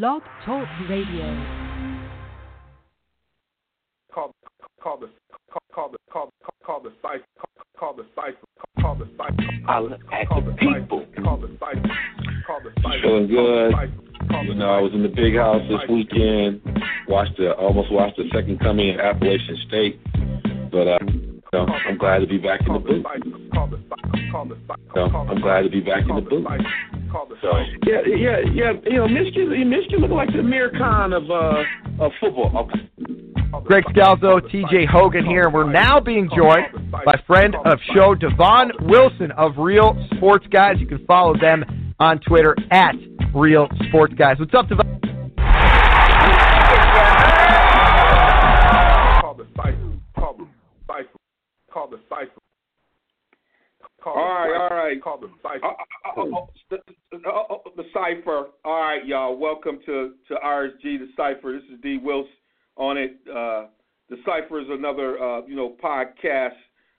Blog Talk Radio. Call, call the call the call call the cipher call the cipher call the cipher I'll call the people. call the cipher call the cipher Feeling good. You know, I was in the big house this weekend. Watched the almost watched the second coming in Appalachian State, but uh, you know, I'm glad to be back in the booth. You know, I'm glad to be back in the booth. So yeah, yeah, yeah. You know, Michigan, Michigan look like the Amir Khan of uh of football. Okay. Greg Scalzo, TJ Hogan here, and we're now being joined by friend of show Devon Wilson of Real Sports Guys. You can follow them on Twitter at Real Sports Guys. What's up, Devon? Call All right, cipher. right. Call the cipher. Uh, uh, uh, uh, the, cipher. All right, y'all. Welcome to to RSG the cipher. This is D. Wilson on it. Uh, the cipher is another uh, you know podcast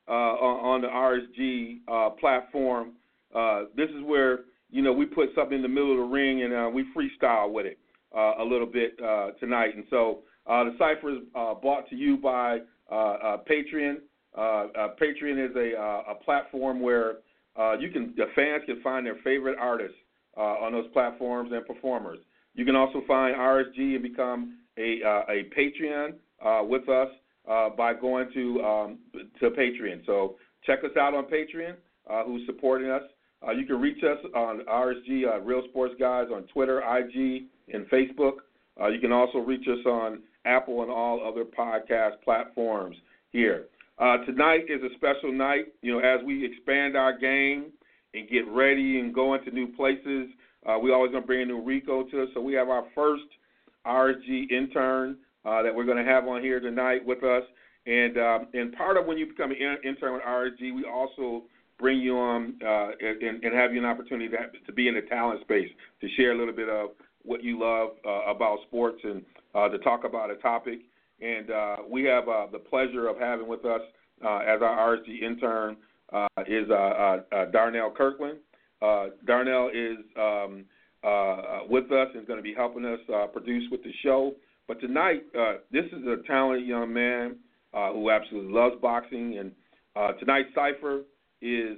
uh, on, on the RSG uh, platform. Uh, this is where you know we put something in the middle of the ring and uh, we freestyle with it uh, a little bit uh, tonight. And so uh, the cipher is uh, brought to you by uh, uh, Patreon. Uh, uh, Patreon is a, uh, a platform where uh, you can the fans can find their favorite artists uh, on those platforms and performers. You can also find RSG and become a uh, a Patreon with us by going to um, to Patreon. So check us out on Patreon. Who's supporting us? You can reach us on RSG Real Sports Guys on Twitter, IG, and Facebook. You can also reach us on Apple and all other podcast platforms here. Uh, tonight is a special night. You know, as we expand our game and get ready and go into new places, uh, we always gonna bring a new Rico to us. So we have our first RSG intern uh, that we're gonna have on here tonight with us. And um, and part of when you become an in- intern with RSG, we also bring you on uh, and, and have you an opportunity to, have, to be in the talent space to share a little bit of what you love uh, about sports and uh, to talk about a topic. And uh, we have uh, the pleasure of having with us uh, as our RSG intern uh, is uh, uh, Darnell Kirkland. Darnell is um, with us and is going to be helping us produce with the show. But tonight, this is a talented young man who absolutely loves boxing. And tonight's cipher is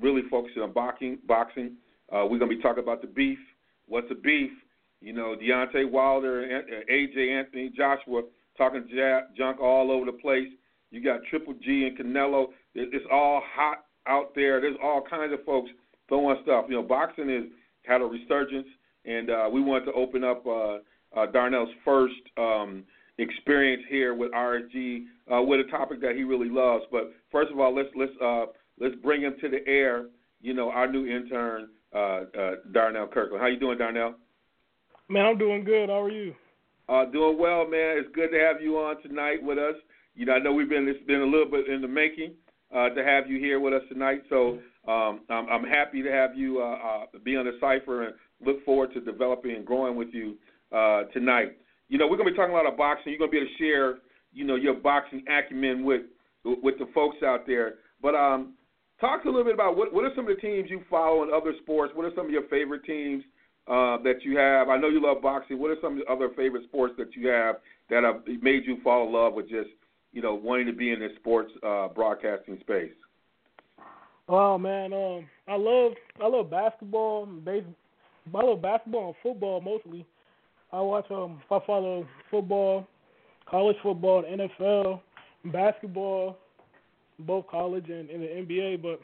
really focusing on boxing. Boxing. We're going to be talking about the beef. What's a beef? You know, Deontay Wilder, AJ Anthony, Joshua talking junk all over the place. You got Triple G and Canelo. It's all hot out there. There's all kinds of folks throwing stuff. You know, boxing is had a resurgence, and uh, we wanted to open up uh, uh, Darnell's first um, experience here with RSG uh, with a topic that he really loves. But first of all, let's let's uh, let's bring him to the air. You know, our new intern, uh, uh, Darnell Kirkland. How you doing, Darnell? Man, I'm doing good. How are you? Uh, doing well, man. It's good to have you on tonight with us. You know, I know we've been it's been a little bit in the making uh, to have you here with us tonight. So um, I'm, I'm happy to have you uh, uh, be on the cipher and look forward to developing and growing with you uh, tonight. You know, we're gonna be talking a lot of boxing. You're gonna be able to share, you know, your boxing acumen with with the folks out there. But um, talk a little bit about what what are some of the teams you follow in other sports? What are some of your favorite teams uh, that you have? I know you love boxing. What are some other favorite sports that you have that have made you fall in love with just you know wanting to be in this sports uh, broadcasting space? Oh man, um, I love I love basketball, base, I love basketball and football mostly. I watch um, I follow football, college football, NFL, basketball, both college and in the NBA. But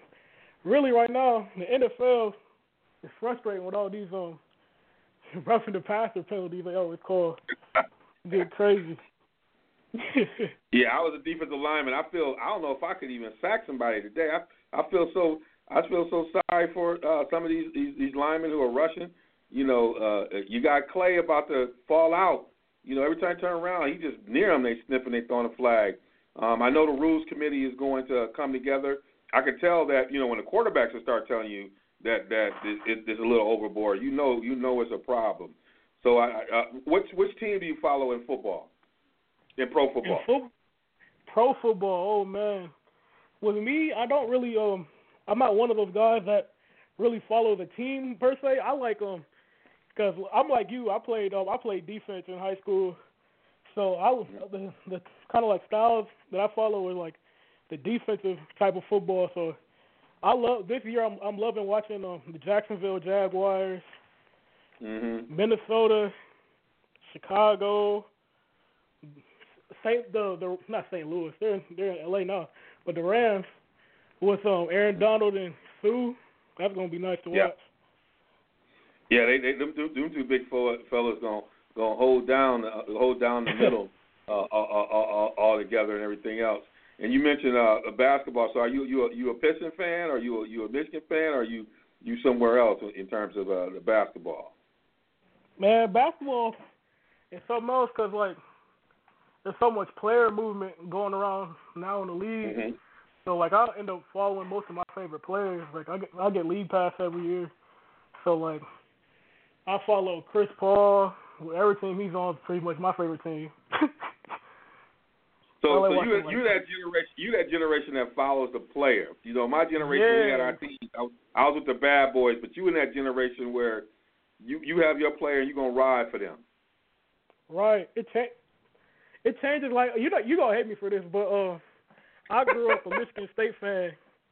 really, right now, the NFL is frustrating with all these um roughing the passer penalties they always call. Get crazy. Yeah, I was a defensive lineman. I feel I don't know if I could even sack somebody today. I I feel so I feel so sorry for uh, some of these, these these linemen who are rushing. You know, uh, you got Clay about to fall out. You know, every time I turn around, he just near him. They sniffing, they throwing a flag. Um, I know the rules committee is going to come together. I can tell that you know when the quarterbacks will start telling you that that it, it, it's a little overboard. You know, you know it's a problem. So, I, I, uh, which which team do you follow in football? In pro football? In fo- pro football, oh man. With me, I don't really um I'm not one of those guys that really follow the team per se. I like um Cause I'm like you. I played um, I played defense in high school, so I was the, the kind of like styles that I follow is like the defensive type of football. So I love this year. I'm I'm loving watching um, the Jacksonville Jaguars, Mhm. Minnesota, Chicago, Saint the the not St. Louis. They're in, they're in LA now, but the Rams with um Aaron Donald and Suh. That's gonna be nice to Yeah. watch. Yeah, they they them, them, them two big fella- fellas gonna gonna hold down uh, hold down the middle uh, all, all, all, all together and everything else. And you mentioned uh, basketball. So are you you a, you a Piston fan? Are you a, you a Michigan fan? Or are you you somewhere else in terms of uh, the basketball? Man, basketball is something else because like there's so much player movement going around now in the league. hmm So like I end up following most of my favorite players. Like I get I get league pass every year. So like I follow Chris Paul. Every team he's on pretty much my favorite team. So, like so you you that generation you that generation that follows the player. You know, my generation we had Yeah. our team. I was, I was with the bad boys, but you in that generation where you you have your player and you're gonna ride for them. right. It cha- it changes like you know you gonna hate me for this, but uh I grew up a Michigan State fan.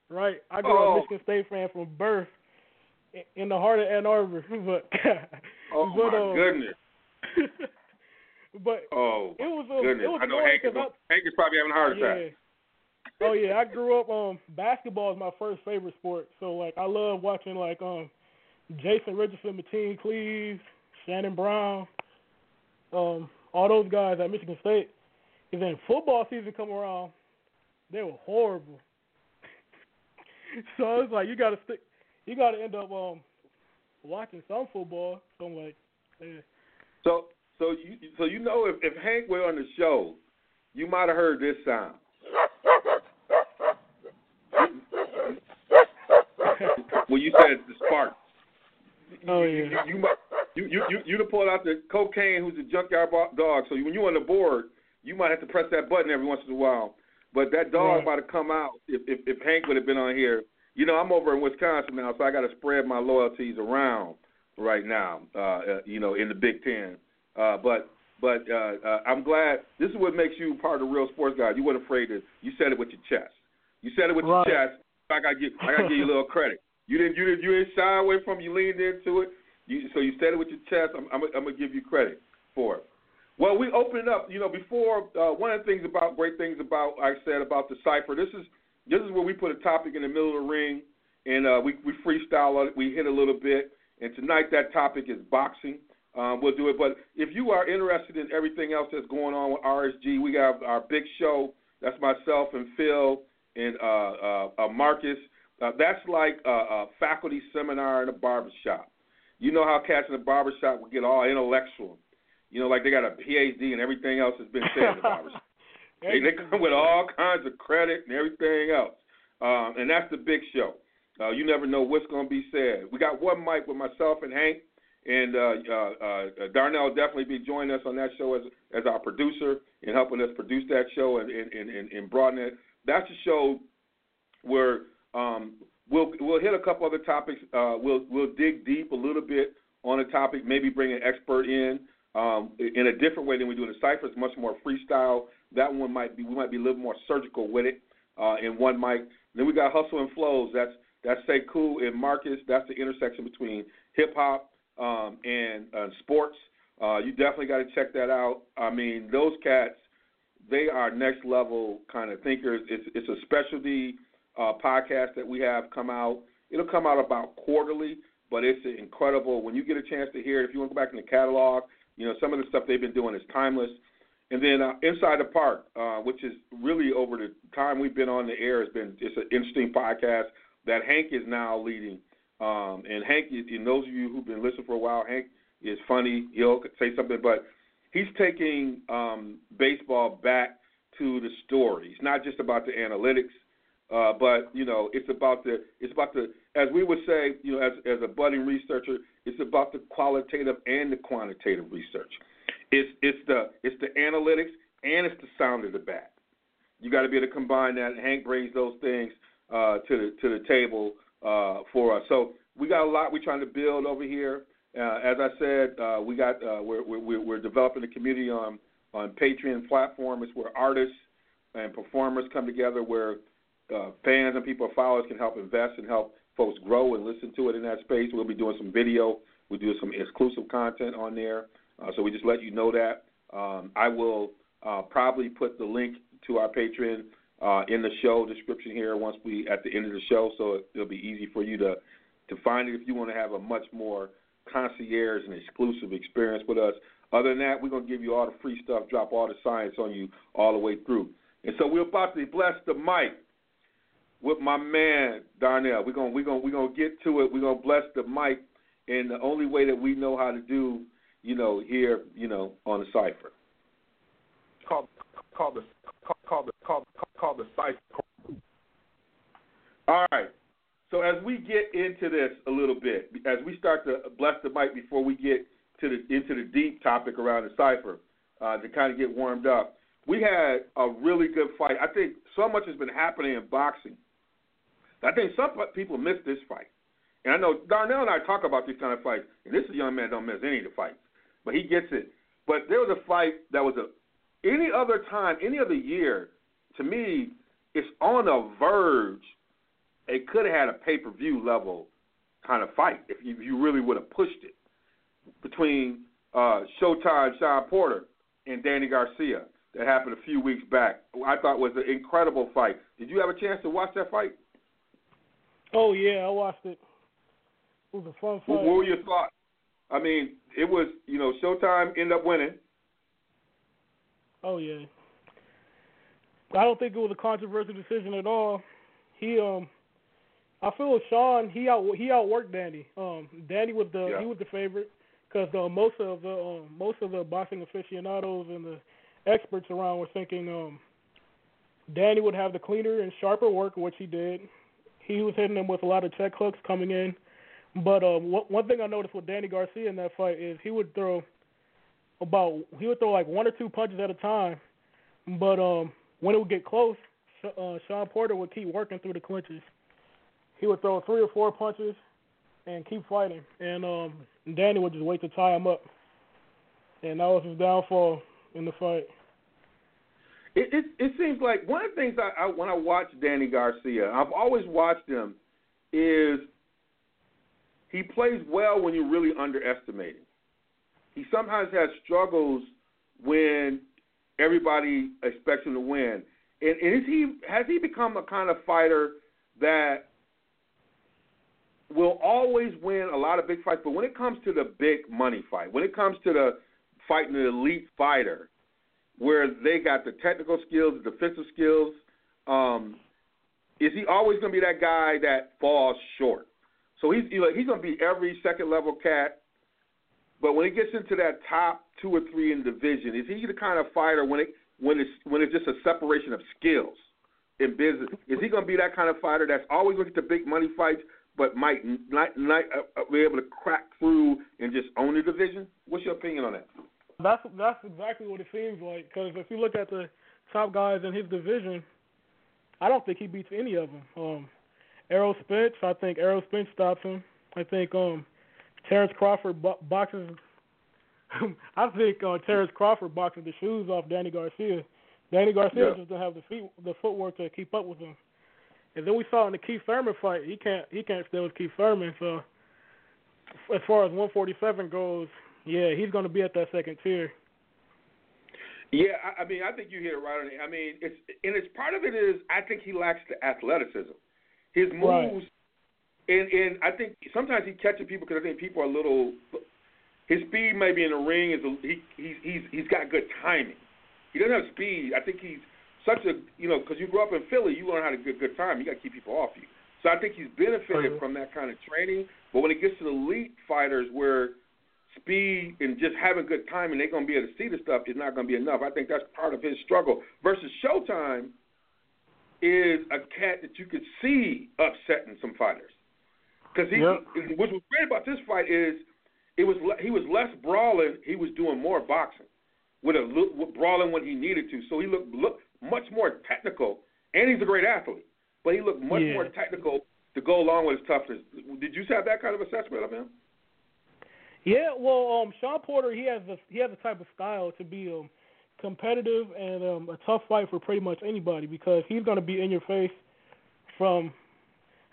Right. I grew Oh. up a Michigan State fan from birth in the heart of Ann Arbor. But Oh but, my uh, goodness. but Oh it was um, goodness. it was I know Hank is, I- Hank is probably having a heart attack. Yeah. Oh yeah, I grew up um basketball is my first favorite sport. So like I love watching like um Jason Richardson, Mateen Cleaves, Shannon Brown, um, all those guys at Michigan State. And then football season come around, they were horrible. so it's like you gotta stick you gotta end up um watching some football. So I'm like, yeah. So so you so you know if, if Hank were on the show, you might have heard this sound. when you said the spark. Oh, You, yeah. you, might- you, you, you, you'd have pulled out the cocaine who's a junkyard dog. So when you're on the board, you might have to press that button every once in a while. But that dog Right. might have come out if, if, if Hank would have been on here. You know, I'm over in Wisconsin now, so I got to spread my loyalties around right now, uh, uh, you know, in the Big Ten. Uh, but but uh, uh, I'm glad. This is what makes you part of the real sports guy. You weren't afraid to. You said it with your chest. You said it with Right. your chest. I got to give. I got to give you a little credit. You didn't. You didn't. You didn't shy away from. it. You leaned into it. You, so you said it with your chest. I'm, I'm, I'm gonna give you credit for it. Well, we open it up. You know, before uh, one of the things about great things about I said about the cipher. This is this is where we put a topic in the middle of the ring, and uh, we we freestyle it. We hit a little bit, and tonight that topic is boxing. Um, we'll do it. But if you are interested in everything else that's going on with RSG, we got our big show. That's myself and Phil and uh, uh, uh, Marcus. Uh, that's like a, a faculty seminar in a barbershop. You know how cats in a barbershop will get all intellectual. You know, like they got a PhD and everything else has been said in the barbershop. They, they come with all kinds of credit and everything else. Um, and that's the big show. Uh, you never know what's going to be said. We got one mic with myself and Hank, and uh, uh, uh, Darnell will definitely be joining us on that show as as our producer and helping us produce that show and and, and, and broaden it. That's a show where um, we'll we'll hit a couple other topics. Uh, we'll we'll dig deep a little bit on a topic, maybe bring an expert in um, in a different way than we do in the cipher. It's much more freestyle. That one might be we might be a little more surgical with it uh, one mic. Then we got hustle and flows. That's that's say cool and Marcus. That's the intersection between hip hop um, and uh, sports. Uh, you definitely got to check that out. I mean, those cats, they are next level kind of thinkers. It's it's a specialty uh, podcast that we have come out. It'll come out about quarterly, but it's incredible when you get a chance to hear it. If you want to go back in the catalog, you know some of the stuff they've been doing is timeless. And then uh, Inside the Park, uh, which is really over the time we've been on the air, has been it's an interesting podcast that Hank is now leading. Um, and Hank, and those of you who've been listening for a while, Hank is funny. He'll say something, but he's taking um, baseball back to the story. It's not just about the analytics, uh, but you know, it's about the it's about the as we would say, you know, as as a budding researcher, it's about the qualitative and the quantitative research. It's it's the it's the analytics and it's the sound of the bat. You got to be able to combine that. Hank brings those things uh, to the to the table uh, for us. So we got a lot we're trying to build over here Uh, as I said, uh, we got uh, we're, we're we're developing a community on on Patreon platform. It's where artists and performers come together, where uh, fans and people followers can help invest and help folks grow and listen to it in that space. We'll be doing some video. We do some exclusive content on there. Uh, so we just let you know that. Um, I will uh, probably put the link to our Patreon uh, in the show description here once we at the end of the show, so it'll be easy for you to to find it if you want to have a much more concierge and exclusive experience with us. Other than that, we're gonna give you all the free stuff, drop all the science on you all the way through. And so we're about to bless the mic with my man Darnell. We're gonna we're gonna we're gonna get to it. We're gonna bless the mic in the only way that we know how to do, you know, here, you know, on the cipher. Call call the call, call the call, call the cipher. All right. So as we get into this a little bit, as we start to bless the mic before we get to the into the deep topic around the cipher, uh, to kind of get warmed up, we had a really good fight. I think so much has been happening in boxing. I think some people miss this fight. And I know Darnell and I talk about these kind of fights, and this young man don't miss any of the fights, but he gets it. But there was a fight that was a any other time, any other year, to me, it's on the verge. It could have had a pay per view level kind of fight if you, if you really would have pushed it between uh, Showtime Shawn Porter and Danny Garcia that happened a few weeks back. I thought was an incredible fight. Did you have a chance to watch that fight? Oh yeah, I watched it. It was a fun fight. What, what were your thoughts? I mean, it was you know Showtime ended up winning. Oh yeah. I don't think it was a controversial decision at all. He um, I feel Shawn he out he outworked Danny. Um, Danny was the yeah. he was the favorite because uh, most of the um, most of the boxing aficionados and the experts around were thinking um, Danny would have the cleaner and sharper work, which he did. He was hitting him with a lot of check hooks coming in. But um, one thing I noticed with Danny Garcia in that fight is he would throw about he would throw like one or two punches at a time, but um, when it would get close, uh, Shawn Porter would keep working through the clinches. He would throw three or four punches and keep fighting, and um, Danny would just wait to tie him up, and that was his downfall in the fight. It it, it seems like one of the things I, I when I watch Danny Garcia, I've always watched him, is he plays well when you really underestimate him. He sometimes has struggles when everybody expects him to win. And, and is he has he become a kind of fighter that will always win a lot of big fights, but when it comes to the big money fight, when it comes to the fighting an elite fighter, where they got the technical skills, the defensive skills, um, is he always going to be that guy that falls short? So he's he's going to be every second level cat. But when he gets into that top two or three in division, is he the kind of fighter when it when it's when it's just a separation of skills in business? Is he going to be that kind of fighter that's always looking to big money fights, but might not, not uh, be able to crack through and just own the division? What's your opinion on that? That's that's exactly what it seems like. Because if you look at the top guys in his division, I don't think he beats any of them. Um, Errol Spence, I think Errol Spence stops him. I think um, Terrence Crawford bo- boxes. I think uh, Terrence Crawford boxes the shoes off Danny Garcia. Danny Garcia yeah. just doesn't have the feet, the footwork to keep up with him. And then we saw in the Keith Thurman fight, he can't he can't stay with Keith Thurman. So as far as 147 goes, yeah, he's going to be at that second tier. Yeah, I, I mean, I think you hit it right on it. I mean, it's and it's part of it is I think he lacks the athleticism. His moves, right. And and I think sometimes he catches people because I think people are a little. His speed maybe in the ring is a, he he's he's he's got good timing. He doesn't have speed. I think he's such a you know because you grew up in Philly, you learn how to get good time. You got to keep people off you. So I think he's benefited oh, from that kind of training. But when it gets to the elite fighters, where speed and just having good timing, they're going to be able to see the stuff is not going to be enough. I think that's part of his struggle. Versus Showtime is a cat that you could see upsetting some fighters. Because he, yep. what was great about this fight is it was he was less brawling, he was doing more boxing, with a with brawling when he needed to. So he looked looked much more technical, and he's a great athlete, but he looked much yeah. more technical to go along with his toughness. Did you have that kind of assessment of him? Yeah, well, um, Shawn Porter he has the he has the type of style to be um competitive and um a tough fight for pretty much anybody because he's gonna be in your face from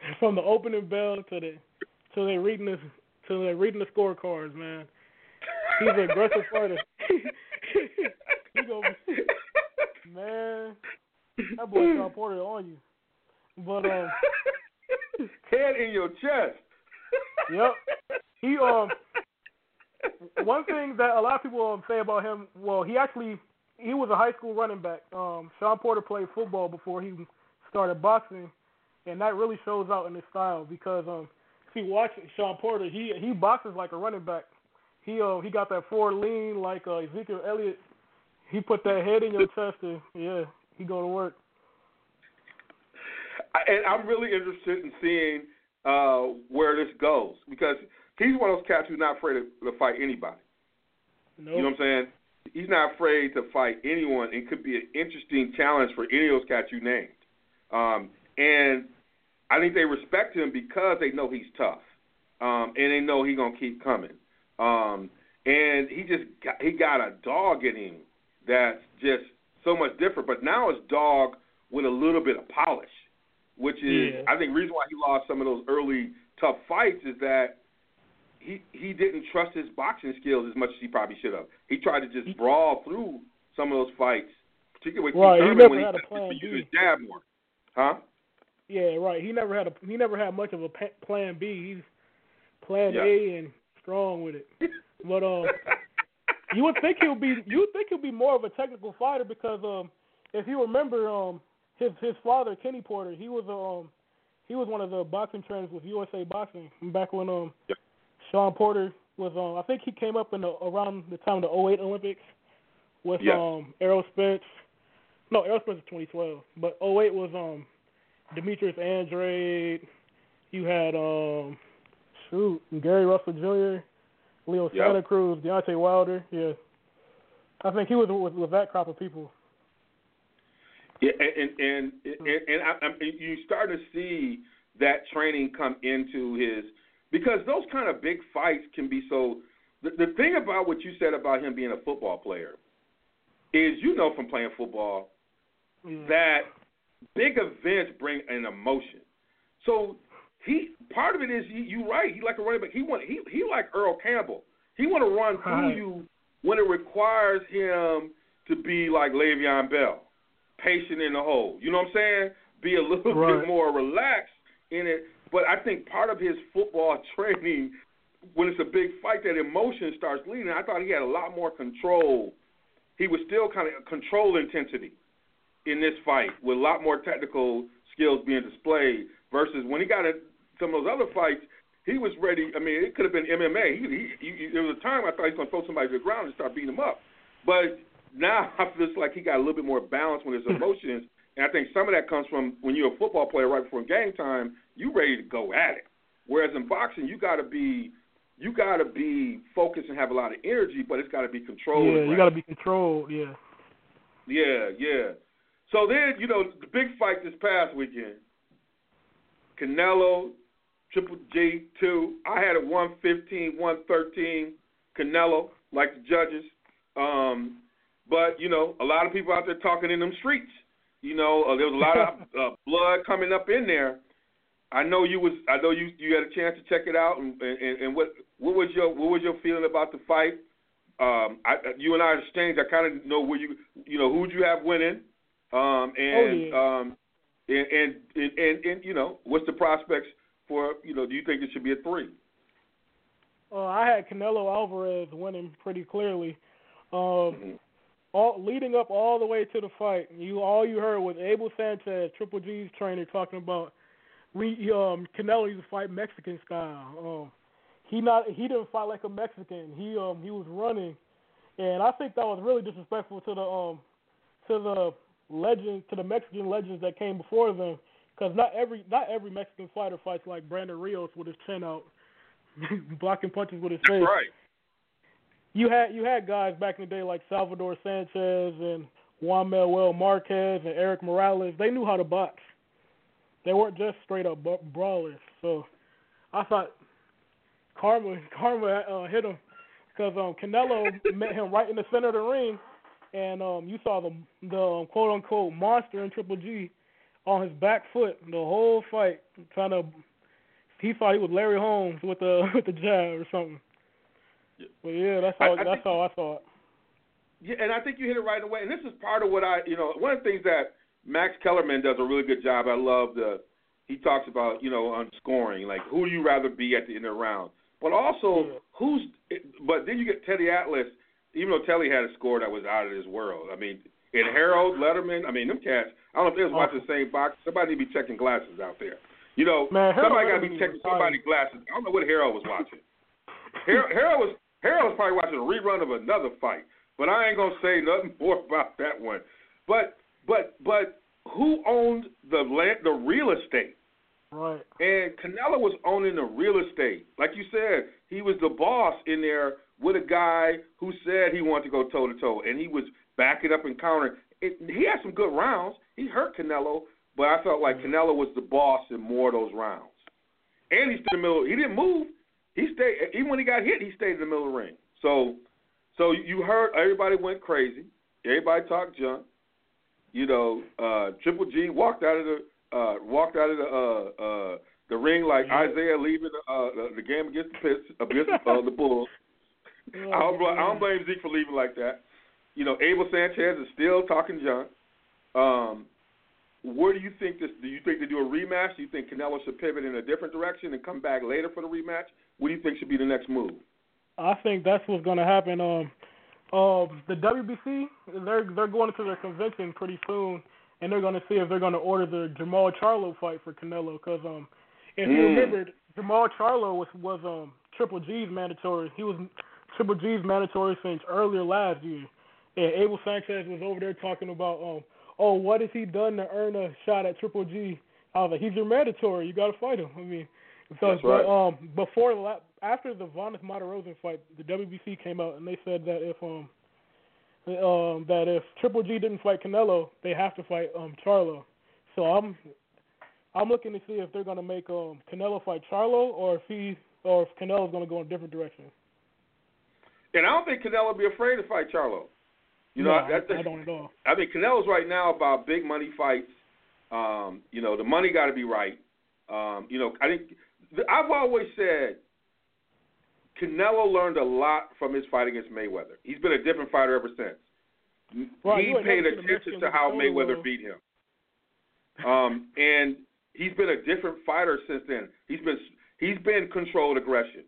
from the opening bell to the to they reading the to they reading the scorecards, man. He's an aggressive fighter. he gonna be, man. That boy Shawn Porter on you. But um head in your chest. Yep. He um one thing that a lot of people um, say about him, well, he actually he was a high school running back. Um Shawn Porter played football before he started boxing and that really shows out in his style because um if you watch Shawn Porter, he he boxes like a running back. He uh he got that forward lean like uh, Ezekiel Elliott. He put that head in your chest and yeah, he go to work. And I'm really interested in seeing uh where this goes because he's one of those cats who's not afraid to, to fight anybody. Nope. You know what I'm saying? He's not afraid to fight anyone. It could be an interesting challenge for any of those cats you named. Um, and I think they respect him because they know he's tough, um, and they know he's gonna keep coming. Um, and he just got, he got a dog in him that's just so much different. But now it's dog with a little bit of polish, which is Yeah. I think reason why he lost some of those early tough fights is that he he didn't trust his boxing skills as much as he probably should have. He tried to just brawl through some of those fights, particularly with Keith Thurman when he had used to use his jab more. Huh? Yeah, right. He never had a he never had much of a plan B. He's plan Yeah. A and strong with it. But um, you would think he'll be you would think he'll be more of a technical fighter because um, if you remember um, his his father Kenny Porter, he was um he was one of the boxing trainers with USA Boxing back when um Yep. Shawn Porter was um I think he came up in the around the time of the 08 Olympics with Yeah. um Errol Spence. No, Errol Spence was 2012, but 08 was um Demetrius Andrade. You had um shoot Gary Russell Jr., Leo Yep. Santa Cruz, Deontay Wilder. Yeah, I think he was with, with that crop of people. Yeah, and and and, and I, I, you start to see that training come into his because those kind of big fights can be so. The, the thing about what you said about him being a football player is, you know, from playing football, Yeah. that big events bring an emotion. So he part of it is you, you right. He like a running back. He want he he like Earl Campbell. He want to run through you when it requires him to be like Le'Veon Bell, patient in the hole. You know what I'm saying? Be a little Right. bit more relaxed in it. But I think part of his football training, when it's a big fight, that emotion starts leading. I thought he had a lot more control. He was still kind of control intensity in this fight with a lot more technical skills being displayed versus when he got in some of those other fights, he was ready. I mean, it could have been MMA. He, he, he, there was a time I thought he was going to throw somebody to the ground and start beating him up. But now I feel like he got a little bit more balance with his hmm. emotions. And I think some of that comes from when you're a football player right before game time, you're ready to go at it. Whereas in boxing, you got to be you got to be focused and have a lot of energy, but it's got to be controlled. yeah, you got to be controlled. Yeah. yeah, yeah. So then, you know, the big fight this past weekend, Canelo, Triple G two. I had fifteen, one thirteen. Canelo, like the judges. Um, but you know, a lot of people out there talking in them streets. You know, uh, there was a lot of uh, blood coming up in there. I know you was. I know you. You had a chance to check it out. And, and, and what what was your what was your feeling about the fight? Um, I, you and I exchanged. I kind of know where you you know who'd you have winning. Um, and Oh, yeah. um, and, and and and and you know what's the prospects for you know? Do you think it should be a three? Uh, I had Canelo Alvarez winning pretty clearly. Um, Mhm. all leading up all the way to the fight, you all you heard was Abel Sanchez, Triple G's trainer, talking about we um, Canelo used to fight Mexican style. Um, he not he didn't fight like a Mexican. He um he was running, and I think that was really disrespectful to the um to the legends to the Mexican legends that came before them. Because not every not every Mexican fighter fights like Brandon Rios with his chin out, blocking punches with his That's face right. you had you had guys back in the day like Salvador Sanchez and Juan Manuel Marquez and Erik Morales. They knew how to box. They weren't just straight up brawlers. So I thought Karma Karma uh, hit him because um, Canelo met him right in the center of the ring, and um, you saw the the um, quote unquote monster in Triple G on his back foot the whole fight, trying to. He thought he was Larry Holmes with the with the jab or something. Yeah. But yeah, that's how I- I that's think- how I saw it. Yeah, and I think you hit it right away. And this is part of what I, you know, one of the things that Max Kellerman does a really good job. I love the he talks about, you know, on scoring, like who do you rather be at the end of the round, but also Yeah. who's. But then you get Teddy Atlas, even though Teddy had a score that was out of this world. I mean, and Harold Lederman. I mean, them cats. I don't know if they was watching the same box. Somebody need to be checking glasses out there. You know, Man, somebody got to be checking somebody's glasses. I don't know what Harold was watching. Harold, Harold was Harold was probably watching a rerun of another fight, but I ain't gonna say nothing more about that one. But but but who owned the land, the real estate? Right. And Canelo was owning the real estate. Like you said, he was the boss in there with a guy who said he wanted to go toe to toe, and he was backing up and countering. It, he had some good rounds. He hurt Canelo, but I felt like Canelo was the boss in more of those rounds. And he stood in the middle. He didn't move. He stayed. Even when he got hit, he stayed in the middle of the ring. So, so you heard everybody went crazy. Everybody talked junk. You know, uh, Triple G walked out of the uh, walked out of the uh, uh, the ring like Isiah leaving the, uh, the, the game against the Pits, against uh, the Bulls. I don't, I don't blame Zeke for leaving like that. You know, Abel Sanchez is still talking junk. Um, where do you think this? Do you think they do a rematch? Do you think Canelo should pivot in a different direction and come back later for the rematch? What do you think should be the next move? I think that's what's going to happen. Um, um, the WBC they're they're going to their convention pretty soon, and they're going to see if they're going to order the Jermall Charlo fight for Canelo. Because um, if you Mm. remember, Jermall Charlo was was um Triple G's mandatory. He was Triple G's mandatory since earlier last year, and Abel Sanchez was over there talking about um, oh, what has he done to earn a shot at Triple G? I was like, he's your mandatory. You got to fight him. I mean, so That's right. but, um before after the Vanes Rosen fight, the WBC came out and they said that if um um that if Triple G didn't fight Canelo, they have to fight um Charlo. So I'm I'm looking to see if they're gonna make um Canelo fight Charlo or if he or if Canelo's gonna go in a different direction. And I don't think Canelo would be afraid to fight Charlo. You know, no, I, I, I don't at all. I mean, Canelo's right now about big money fights. Um, you know, the money got to be right. Um, you know, I think I've always said Canelo learned a lot from his fight against Mayweather. He's been a different fighter ever since. Right, he paid never seen a attention to how Mayweather beat him. Um, and he's been a different fighter since then. He's been he's been controlled aggression.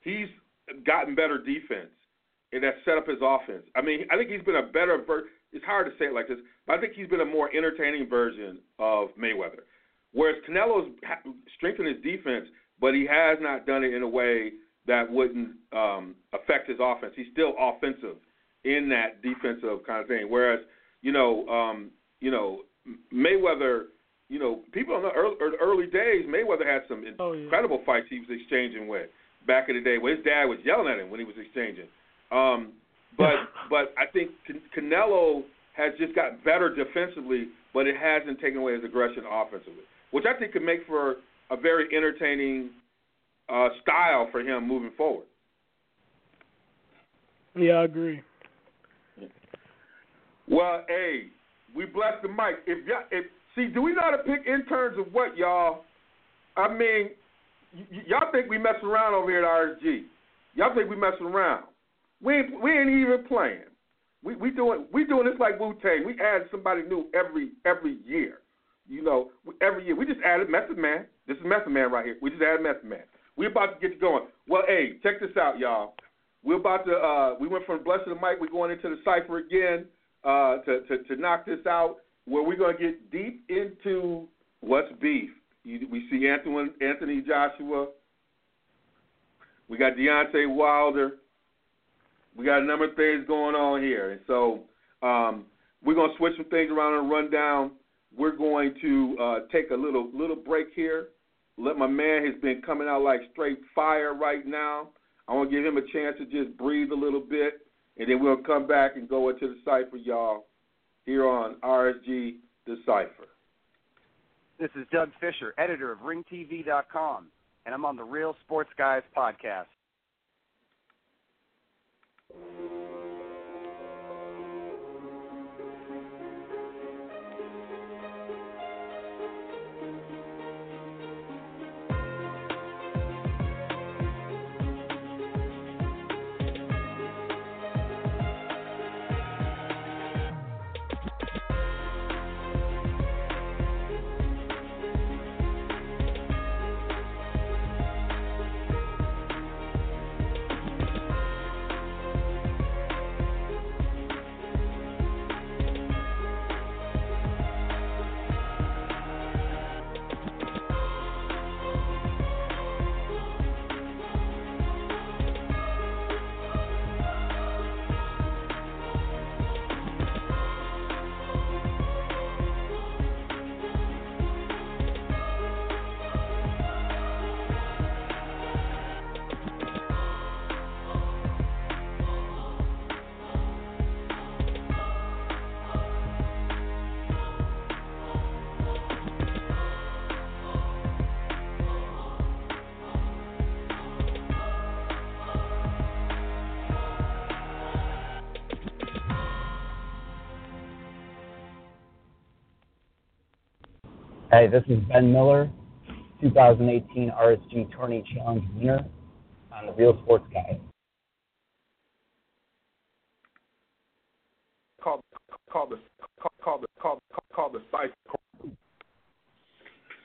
He's gotten better defense, and that's set up his offense. I mean, I think he's been a better. Ver- it's hard to say it like this, but I think he's been a more entertaining version of Mayweather. Whereas Canelo's ha- strengthened his defense, but he has not done it in a way that wouldn't um, affect his offense. He's still offensive in that defensive kind of thing. Whereas, you know, um, you know, Mayweather, you know, people in the early, early days, Mayweather had some Oh, yeah. incredible fights he was exchanging with back in the day. Where his dad was yelling at him when he was exchanging. Um, but but I think Can- Canelo has just got better defensively, but it hasn't taken away his aggression offensively, which I think could make for a very entertaining uh, style for him moving forward. Yeah, I agree. Well, hey, we bless the mic. If y'all, if see, do we know how to pick interns of what, y'all? I mean, y'all think we messing around over here at RSG? Y'all think we messing around? We ain't, we ain't even playing. We we doing we doing this like Wu Tang. We add somebody new every every year. You know, every year we just added Method Man. This is Method Man right here. We just added Method Man. We about to get going. Well, hey, check this out, y'all. We're about to. Uh, we went from Blessed the Mic. We're going into the cipher again uh, to, to to knock this out. Where we're going to get deep into what's beef. You, we see Anthony Anthony Joshua. We got Deontay Wilder. We got a number of things going on here, and so um, we're going to switch some things around and run down. We're going to uh, take a little little break here. Let my man has been coming out like straight fire right now. I want to give him a chance to just breathe a little bit, and then we'll come back and go into the cipher, y'all, here on RSG The Cipher. This is Doug Fischer, editor of RingTV.com. and I'm on the Real Sports Guys podcast. Hey, this is Ben Miller, 2018 RSG Tourney Challenge winner on the Real Sports Guy. Call call the call, call the call call the cipher.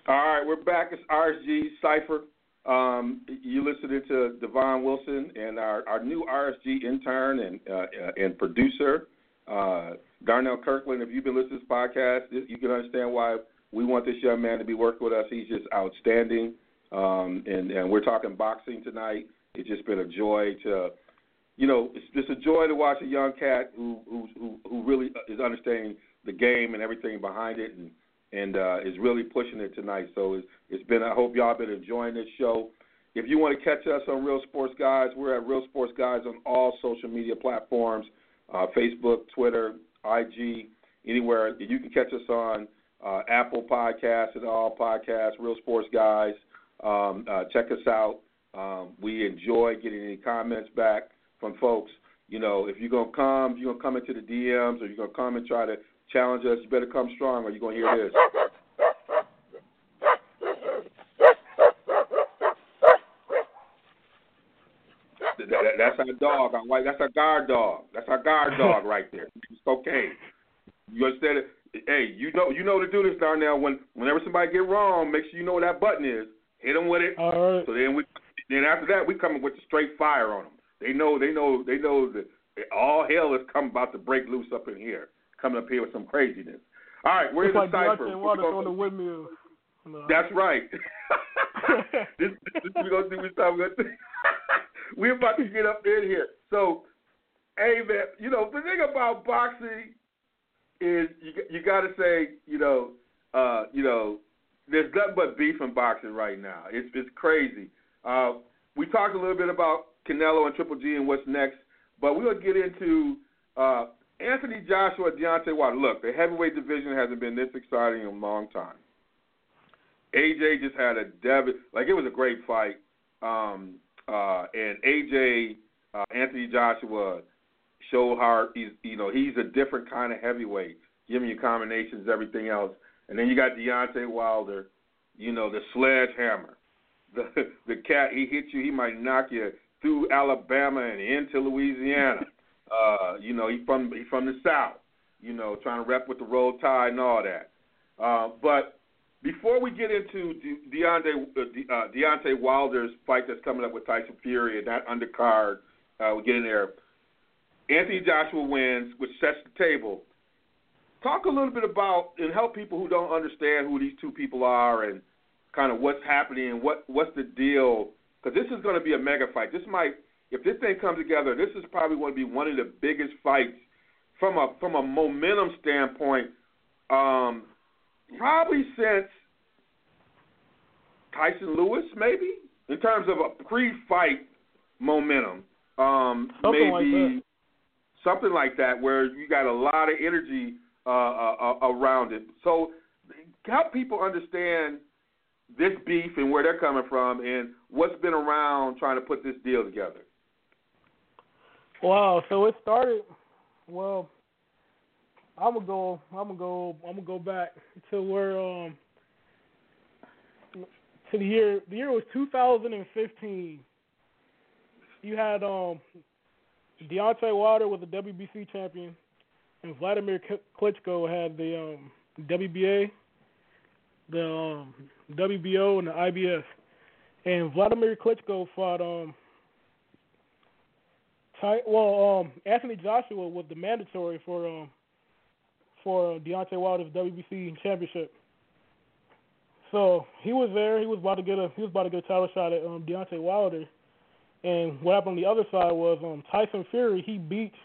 All right, we're back. It's RSG Cipher. Um, you listening to Devon Wilson and our, our new RSG intern and uh, uh, and producer, uh, Darnell Kirkland. If you've been listening to this podcast, you can understand why we want this young man to be working with us. He's just outstanding. Um, and, and we're talking boxing tonight. It's just been a joy to, you know, it's just a joy to watch a young cat who who who, who really is understanding the game and everything behind it, and and uh, is really pushing it tonight. So it's, it's been. I hope y'all been enjoying this show. If you want to catch us on Real Sports Guys, we're at Real Sports Guys on all social media platforms, uh, Facebook, Twitter, IG, anywhere. You can catch us on uh, Apple Podcasts and all podcasts, Real Sports Guys. Um, uh, check us out. Um, we enjoy getting any comments back from folks. You know, if you're gonna come, if you're gonna come into the DMs, or you're gonna come and try to challenge us, you better come strong, or you're gonna hear this. That- that- That's our dog. Our white. That's our guard dog. That's our guard dog right there. It's cocaine. You understand it? Hey, you know you know to do this, Darnell. When whenever somebody get wrong, make sure you know where that button is. Hit them with it. All right. So then we then after that we come with the straight fire on them. They know they know they know that all hell is come about to break loose up in here. Coming up here with some craziness. All right, we're like the cipher. Deontay We're Wilder gonna- on the windmill. No. that's right. this, this we're gonna do. We start. We're, gonna, we're about to get up in here. So, hey man, you know the thing about boxing is you you got to say you know uh, you know there's nothing but beef in boxing right now. It's it's crazy. Uh, we talked a little bit about Canelo and Triple G and what's next, but gonna get into uh, Anthony Joshua, Deontay Wilder. Look, the heavyweight division hasn't been this exciting in a long time. AJ just had a debit, like it was a great fight. Um, uh, and AJ, uh, Anthony Joshua, showed how he's, you know, he's a different kind of heavyweight, giving you combinations, everything else. And then you got Deontay Wilder, you know, the sledgehammer, the the cat. He hits you, he might knock you through Alabama and into Louisiana. Uh, you know, he from he from the South. You know, trying to rep with the roll tide and all that. Uh, but before we get into De- Deontay, uh, De- uh, Deontay Wilder's fight that's coming up with Tyson Fury and that undercard, uh, we get in there. Anthony Joshua wins, which sets the table. Talk a little bit about and help people who don't understand who these two people are and kind of what's happening and what what's the deal. Because this is going to be a mega fight. This might, if this thing comes together, this is probably going to be one of the biggest fights from a from a momentum standpoint. Um, probably since Tyson Lewis, maybe in terms of a pre-fight momentum. Um, Something like maybe that. Something like that, where you got a lot of energy uh, uh, uh, around it. So help people understand this beef and where they're coming from, and what's been around trying to put this deal together? Wow, so it started. Well, I'm gonna go. I'm gonna go. I'm gonna go back to where um to the year. The year was 2015. You had um Deontay Wilder was the WBC champion, and Vladimir Klitschko had the um WBA, the um, WBO, and the IBF. And Vladimir Klitschko fought um Ty, well um Anthony Joshua was the mandatory for um for Deontay Wilder's WBC championship. So he was there. He was about to get a he was about to get a title shot at um, Deontay Wilder. And what happened on the other side was um, Tyson Fury. He beats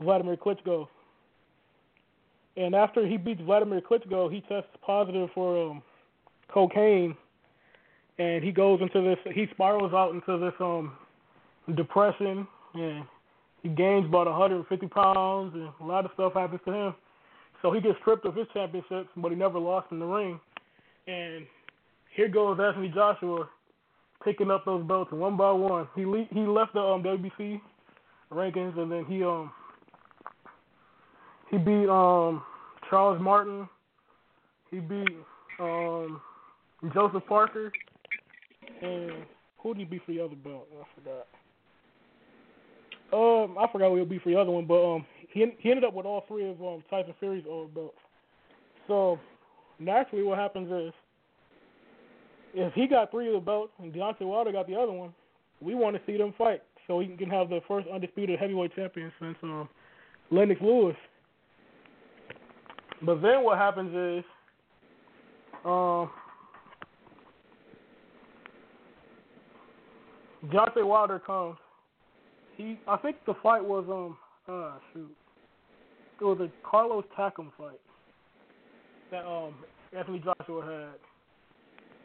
Vladimir Klitschko. And after he beats Vladimir Klitschko, he tests positive for um, cocaine, and he goes into this. He spirals out into this um, depression, and he gains about 150 pounds, and a lot of stuff happens to him. So he gets stripped of his championships, but he never lost in the ring. And here goes Anthony Joshua picking up those belts one by one. He le- he left the um, WBC rankings, and then he um he beat um Charles Martin. He beat um Joseph Parker. And who did he beat for the other belt? I forgot. Um, I forgot who he beat for the other one, but um, he he ended up with all three of um Tyson Fury's old belts. So naturally, what happens is if he got three of the belts and Deontay Wilder got the other one, we want to see them fight so he can have the first undisputed heavyweight champion since um, Lennox Lewis. But then what happens is, um, Deontay Wilder comes. He, I think the fight was um, uh, shoot, it was a Carlos Takam fight that um Anthony Joshua had,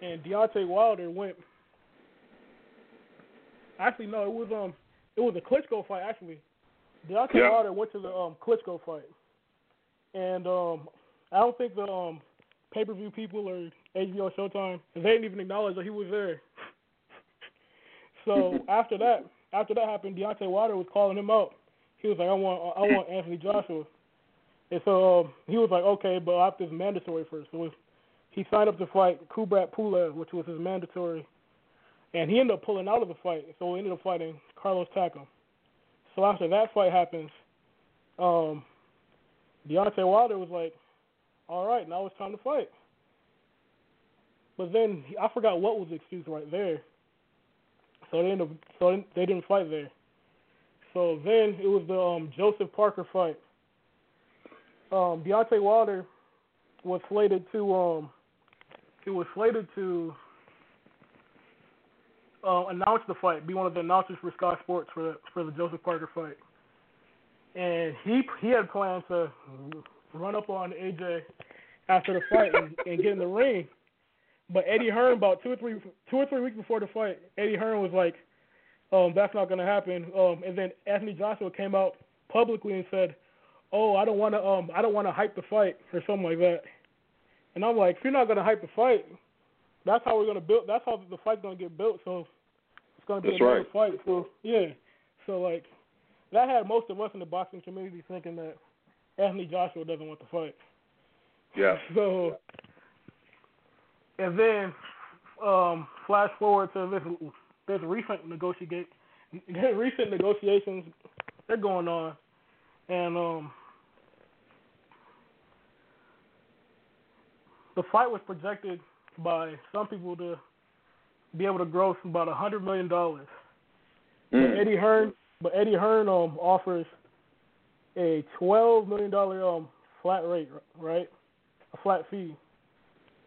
and Deontay Wilder went. Actually, no, it was um, it was a Klitschko fight. Actually, Deontay Yeah. Wilder went to the um Klitschko fight, and um, I don't think the um pay per view people or HBO Showtime they didn't even acknowledge that he was there. so after that, after that happened, Deontay Wilder was calling him out. He was like, "I want, I want Anthony Joshua." And so um, he was like, okay, but I have this mandatory first. So he signed up to fight Kubrat Pulev, which was his mandatory. And he ended up pulling out of the fight. So he ended up fighting Carlos Takam. So after that fight happens, um, Deontay Wilder was like, all right, now it's time to fight. But then I forgot what was the excuse right there. So they ended up, so they didn't fight there. So then it was the um, Joseph Parker fight um, Deontay Wilder was slated to um, he was slated to uh, announce the fight, be one of the announcers for Sky Sports for the, for the Joseph Parker fight, and he he had planned to run up on AJ after the fight and, and get in the ring, but Eddie Hearn about two or three two or three weeks before the fight, Eddie Hearn was like, um, that's not going to happen, um, and then Anthony Joshua came out publicly and said oh, I don't want to, um, I don't want to hype the fight or something like that. And I'm like, if you're not gonna hype the fight, that's how we're gonna build. That's how the fight's gonna get built. So it's gonna be That's another right. fight. So yeah, so like that had most of us in the boxing community thinking that Anthony Joshua doesn't want to fight. Yeah. So and then um, flash forward to this this recent negotiate recent negotiations they're going on, and um, the fight was projected by some people to be able to gross about a hundred million dollars. Mm. Eddie Hearn, but Eddie Hearn um offers a twelve million dollar um flat rate, right? A flat fee.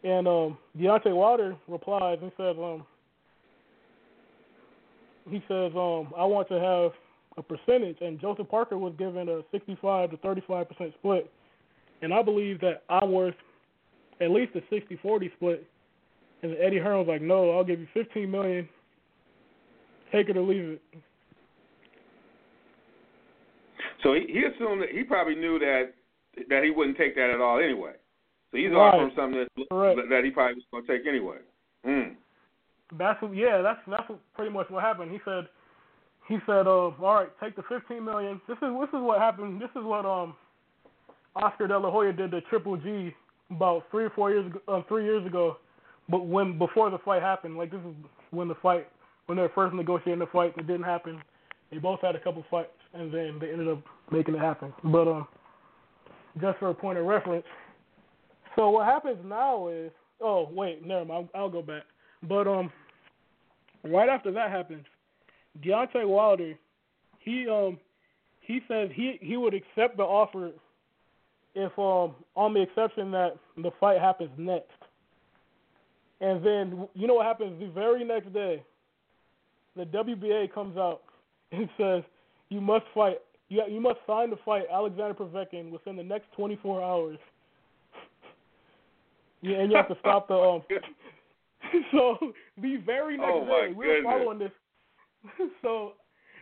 And um Deontay Wilder replies and says um he says um I want to have a percentage and Joseph Parker was given a sixty five to thirty five percent split. And I believe that I'm worth at least a 60-40 split. And Eddie Hearn was like, "No, I'll give you 15 million. Take it or leave it." So he, he assumed that he probably knew that that he wouldn't take that at all anyway. So he's Right. offering something that Correct. that he probably was going to take anyway. Mm. That's what, yeah, that's that's what, pretty much what happened. He said, he said, uh, all right, take the 15 million. This is this is what happened. This is what um Oscar De La Hoya did to Triple G about three or four years ago, uh, three years ago, but when before the fight happened, like this is when the fight when they were first negotiating the fight, it didn't happen. They both had a couple fights, and then they ended up making it happen. But um, just for a point of reference, so what happens now is, oh wait, never mind, I'll, I'll go back. But um, right after that happens, Deontay Wilder, he um, he says he he would accept the offer if um on the exception that the fight happens next. And then you know what happens the very next day, the WBA comes out and says you must fight you you must sign to fight Alexander Povetkin within the next 24 hours. yeah, and you have to stop the um. so the very next Oh, day, we're following this. so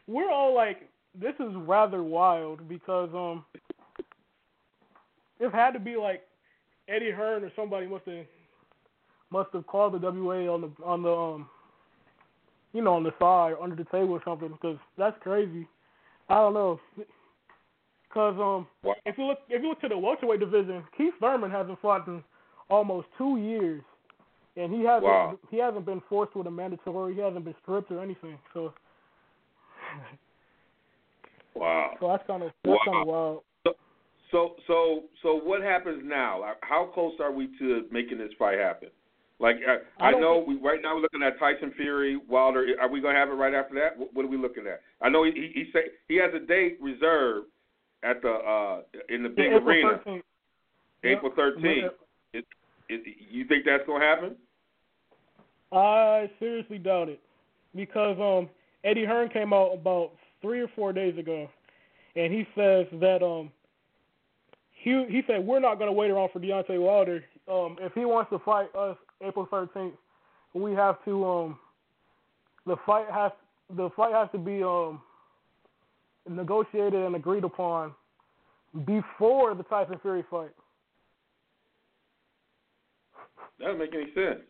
we're all like, this is rather wild because um, it had to be like Eddie Hearn or somebody must have must have called the WA on the on the um, you know, on the side or under the table or something because that's crazy. I don't know. Because um, Wow. if you look if you look to the welterweight division, Keith Thurman hasn't fought in almost two years, and he hasn't Wow. he hasn't been forced with a mandatory. He hasn't been stripped or anything. So Wow. so that's kind of that's Wow. kind of wild. So so so what happens now? How close are we to making this fight happen? Like uh, I I, know we right now we're looking at Tyson Fury, Wilder. Are we gonna have it right after that? What, what are we looking at? I know he he, he say he has a date reserved at the uh in the big Yeah, April arena, 13th. April thirteenth. It, you think that's gonna happen? I seriously doubt it because um Eddie Hearn came out about three or four days ago, and he says that um he he said we're not going to wait around for Deontay Wilder. Um, if he wants to fight us April 13th, we have to um the fight has the fight has to be um negotiated and agreed upon before the Tyson Fury fight. That doesn't make any sense.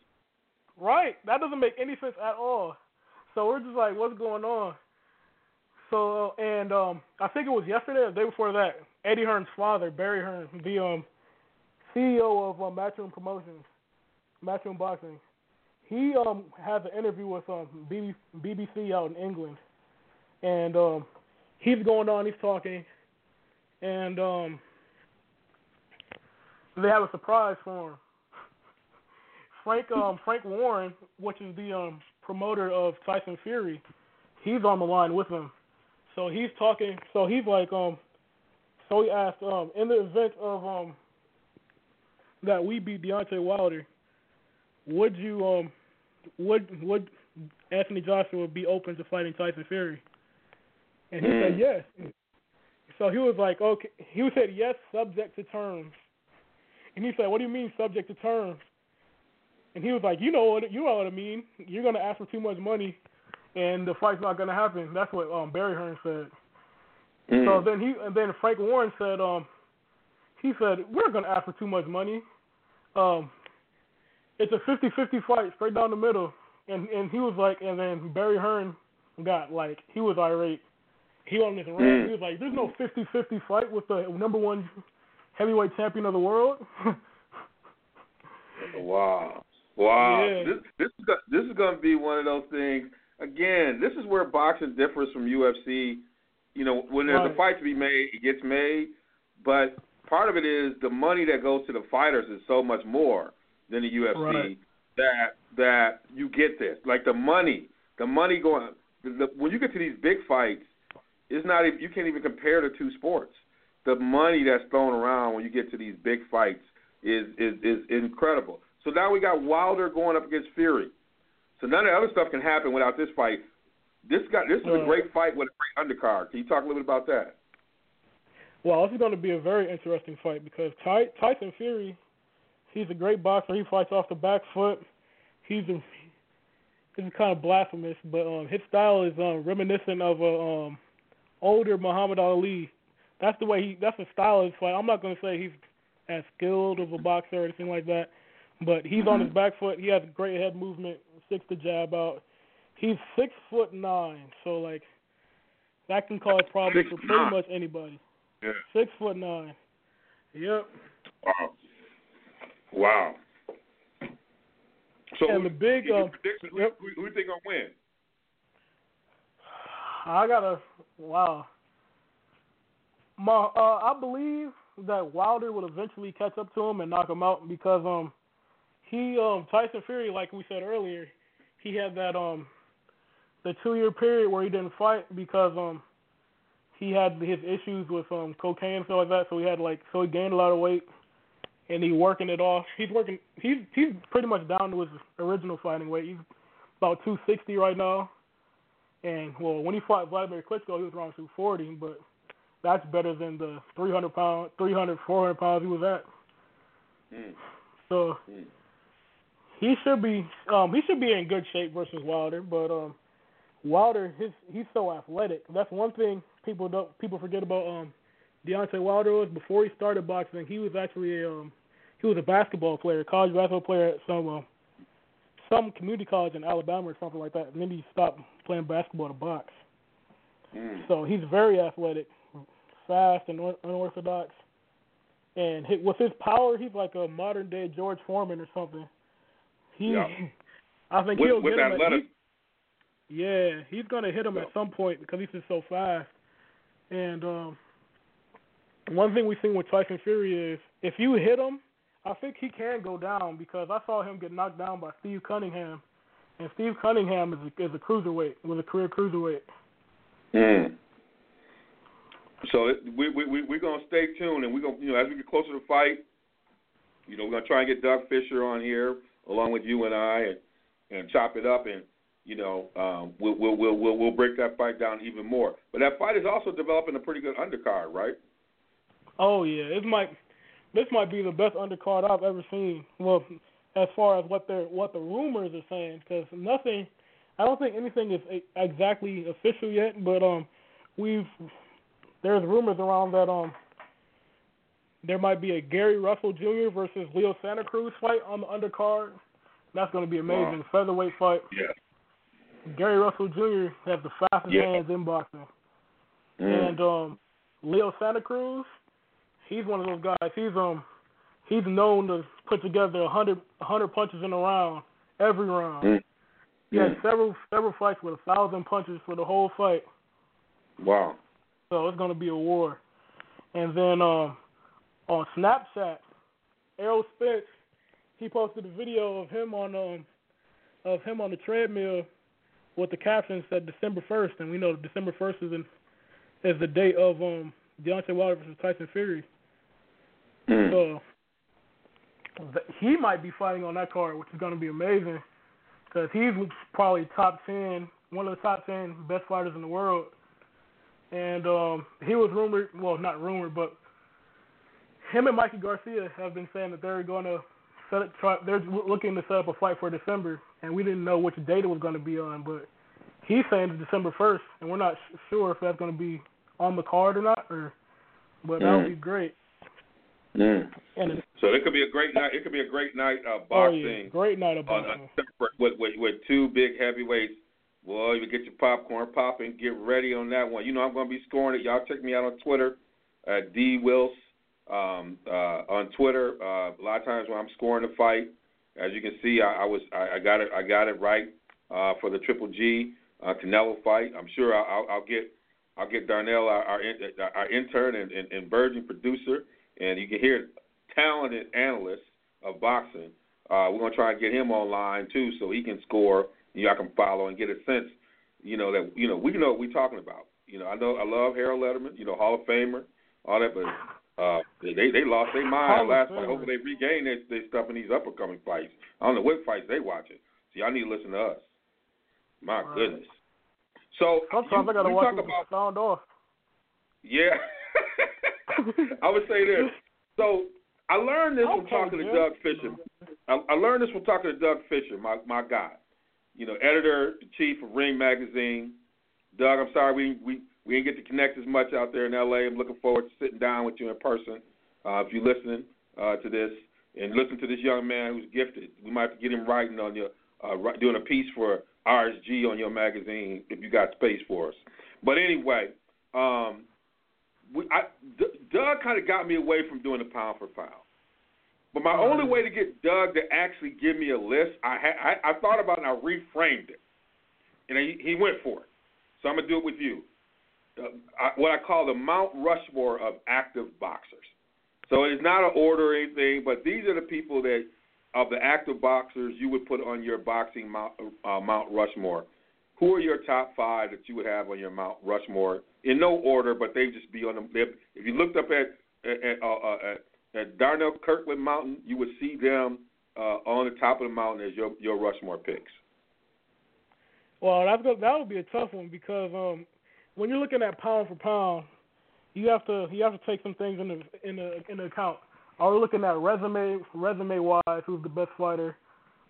Right. That doesn't make any sense at all. So we're just like, what's going on? So and um I think it was yesterday or the day before that, Eddie Hearn's father, Barry Hearn, the um CEO of uh, Matchroom Promotions, Matchroom Boxing, he um has an interview with um BBC out in England, and um he's going on, he's talking, and um they have a surprise for him. Frank um Frank Warren, which is the um promoter of Tyson Fury, he's on the line with him. So he's talking so he's like um so he asked um in the event of um that we beat Deontay Wilder, would you um would would Anthony Joshua be open to fighting Tyson Fury? And he said yes. So he was like, okay. He said yes, subject to terms. And he said, what do you mean subject to terms? And he was like, you know what you know what I mean. You're gonna ask for too much money, and the fight's not gonna happen. That's what um Barry Hearn said. Mm. So then he and then Frank Warren said, um, he said we're gonna ask for too much money. Um, it's a 50-50 fight, straight down the middle. And and he was like, and then Barry Hearn got like he was irate. He on this rant. Mm. He was like, "There's no 50-50 fight with the number one heavyweight champion of the world." Wow. Wow. Yeah. This this is this is going to be one of those things. Again, this is where boxing differs from UFC. You know, when there's a fight to be made, it gets made, but part of it is the money that goes to the fighters is so much more than the UFC Right. that that you get this. Like the money, the money going the, when you get to these big fights, it's not you can't even compare the two sports. The money that's thrown around when you get to these big fights is is is incredible. So now we got Wilder going up against Fury. So none of the other stuff can happen without this fight. This got this is a great fight with a great undercard. Can you talk a little bit about that? Well, this is going to be a very interesting fight because Ty- Tyson Fury, he's a great boxer. He fights off the back foot. He's a, this is kind of blasphemous, but um, his style is um, reminiscent of a um, older Muhammad Ali. That's the way he. That's the style of his fight. I'm not going to say he's as skilled of a boxer or anything like that, but he's Mm-hmm. on his back foot. He has great head movement, six to jab out. He's six foot nine, so like that can cause problems Six for pretty nine. much anybody. Yeah. Six foot nine. Yep. Wow. Wow. So And who, the big, um, prediction, who, yep. who, who you think gonna win? I gotta wow. My uh, I believe that Wilder will eventually catch up to him and knock him out because um he um Tyson Fury like we said earlier he had that um the two year period where he didn't fight because um he had his issues with um cocaine and stuff like that so he had like so he gained a lot of weight and he working it off he's working he's he's pretty much down to his original fighting weight he's about 260 right now and well, when he fought Vladimir Klitschko, he was around 240, but that's better than the 300 pound, 300, 400 pounds he was at. Mm. So Mm. He should be, um, he should be in good shape versus Wilder. But um, Wilder, his he's so athletic. That's one thing people don't people forget about um, Deontay Wilder was before he started boxing, he was actually a, um, he was a basketball player, college basketball player at some um, some community college in Alabama or something like that, and then he stopped playing basketball to box. Mm. So he's very athletic, fast and unorthodox, and with his power, he's like a modern day George Foreman or something. He, Yeah. I think With, he'll with get him. At, he, yeah, he's gonna hit him Yeah. at some point because he's just so fast. And um, one thing we've seen with Tyson Fury is if you hit him, I think he can go down because I saw him get knocked down by Steve Cunningham, and Steve Cunningham is a, is a cruiserweight, was a career cruiserweight. Mm. So it, we we we we're gonna stay tuned, and we're gonna you know as we get closer to the fight, you know we're gonna try and get Doug Fischer on here along with you and I, and and chop it up, and you know um, we'll we'll we'll we'll we'll break that fight down even more. But that fight is also developing a pretty good undercard, right? Oh yeah, it might. This might be the best undercard I've ever seen. Well, as far as what they're what the rumors are saying, because nothing. I don't think anything is exactly official yet, but um, we've there's rumors around that um there might be a Gary Russell Jr. versus Leo Santa Cruz fight on the undercard. That's going to be amazing. Featherweight fight. Yeah. Gary Russell Jr. has the fastest Yeah. hands in boxing. Mm. And um Leo Santa Cruz, he's one of those guys. He's um he's known to put together a hundred hundred punches in a round, every round. Mm. He had Mm. several several fights with a thousand punches for the whole fight. Wow. So it's gonna be a war. And then um on Snapchat, Errol Spence, he posted a video of him on um of him on the treadmill with the caption said December first, and we know December first is in, is the date of um Deontay Wilder versus Tyson Fury. Mm. So he might be fighting on that card, which is going to be amazing because he's probably top ten, one of the top ten best fighters in the world. And um, he was rumored, well, not rumored, but him and Mikey Garcia have been saying that they're going to set it, try, they're looking to set up a fight for December, and we didn't know which date it was going to be on, but he's saying it's December first, and we're not sh- sure if that's going to be on the card or not, or but that Mm. would be great. Mm. And it's, So it could be a great night. It could be a great night of oh boxing. yeah, great night of boxing. a, with, with with two big heavyweights. Well, you get your popcorn popping. Get ready on that one. You know I'm going to be scoring it. Y'all check me out on Twitter at D Wills um, uh, on Twitter. Uh, a lot of times when I'm scoring the fight, as you can see, I, I was I, I got it I got it right uh, for the Triple G uh, Canelo fight. I'm sure I'll, I'll, get I'll get Darnell our our, our intern and, and, and virgin producer, and you can hear talented analyst of boxing. Uh, we're gonna try and get him online too, so he can score. Y'all can follow and get a sense, you know that you know we know what we're talking about. You know, I know I love Harold Lederman, you know Hall of Famer, all that, but uh, they they lost their mind last fight. Hopefully they regain their, their stuff in these up and coming fights. I don't know what fights they watching, so y'all need to listen to us. My Right. goodness. So Sometimes you, I gotta watch talk about sound off. yeah. I would say this. So I learned this from Okay, talking to Doug Fischer. I, I learned this from talking to Doug Fischer, my my guy. You know, editor in chief of Ring Magazine. Doug, I'm sorry we we we didn't get to connect as much out there in L.A. I'm looking forward to sitting down with you in person. Uh, if you're listening uh, to this, and listen to this young man who's gifted. We might get him writing on your uh, doing a piece for RSG on your magazine if you got space for us. But anyway, um, we, I, D- Doug kind of got me away from doing the pound for pound. But my only way to get Doug to actually give me a list, I ha- I, I thought about it and I reframed it, and he, he went for it. So I'm gonna do it with you. Uh, what I call the Mount Rushmore of active boxers. So it's not an order or anything, but these are the people that of the active boxers you would put on your boxing Mount, uh, Mount Rushmore. Who are your top five that you would have on your Mount Rushmore in no order, but they just be on them. If you looked up at at, uh, uh, at, at Darnell Kirkland Mountain, you would see them uh, on the top of the mountain as your your Rushmore picks. Well, that's. That would be a tough one because um, when you're looking at pound for pound, you have to you have to take some things into into into account. Are we looking at resume resume wise, who's the best fighter?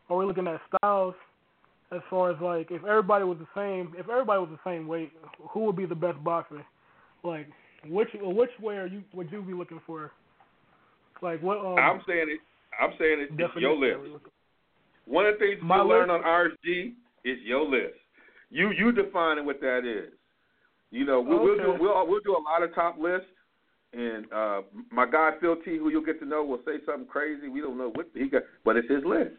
Are we looking at styles? As far as like, if everybody was the same, if everybody was the same weight, who would be the best boxer? Like, which which way are you would you be looking for? Like what? Um, I'm saying it. I'm saying it, it's your list. One of the things you learn list? on RSG is your list. You you defining what that is. You know, we, we'll do we'll we'll do a lot of top lists, and uh, my guy Phil T, who you'll get to know, will say something crazy. We don't know what he got, but it's his list.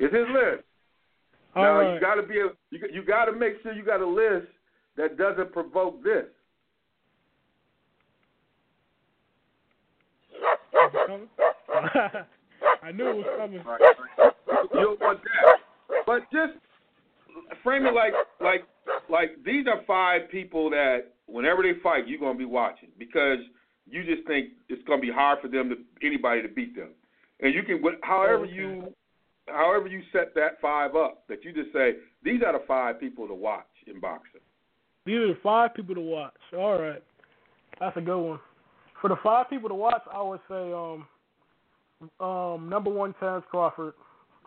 It's his list. All now right. you got to be a, you got- you got to make sure you got a list that doesn't provoke this. I knew it was coming. Right. You don't want that. But just frame it like like like these are five people that whenever they fight, you're gonna be watching because you just think it's gonna be hard for them to anybody to beat them, and you can however you however you set that five up that you just say these are the five people to watch in boxing. These are the five people to watch. All right, that's a good one. For the five people to watch, I would say um um number one Terrence Crawford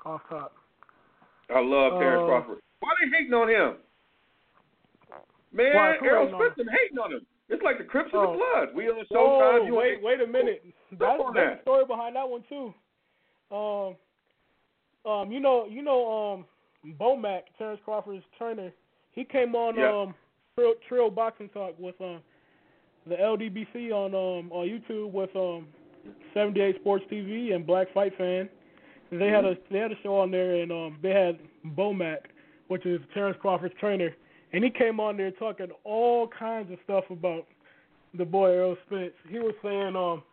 off top. I love Terrence Uh, Crawford. Why they hating on him? Man, Why, Errol hating on Spence them hating on him. It's like the Crips Oh. and the Blood. We on the Showtime. You wait, wait a minute. That's, on there's that. a story behind that one too. Um, um, you know, you know, um, Bomac, Terrence Crawford's trainer. He came on Yeah. um Trill, Trill Boxing Talk with um the LDBC on um on YouTube with um 78 Sports TV and Black Fight Fan. And they had a they had a show on there and um they had Bomac, which is Terrence Crawford's trainer, and he came on there talking all kinds of stuff about the boy Errol Spence. He was saying um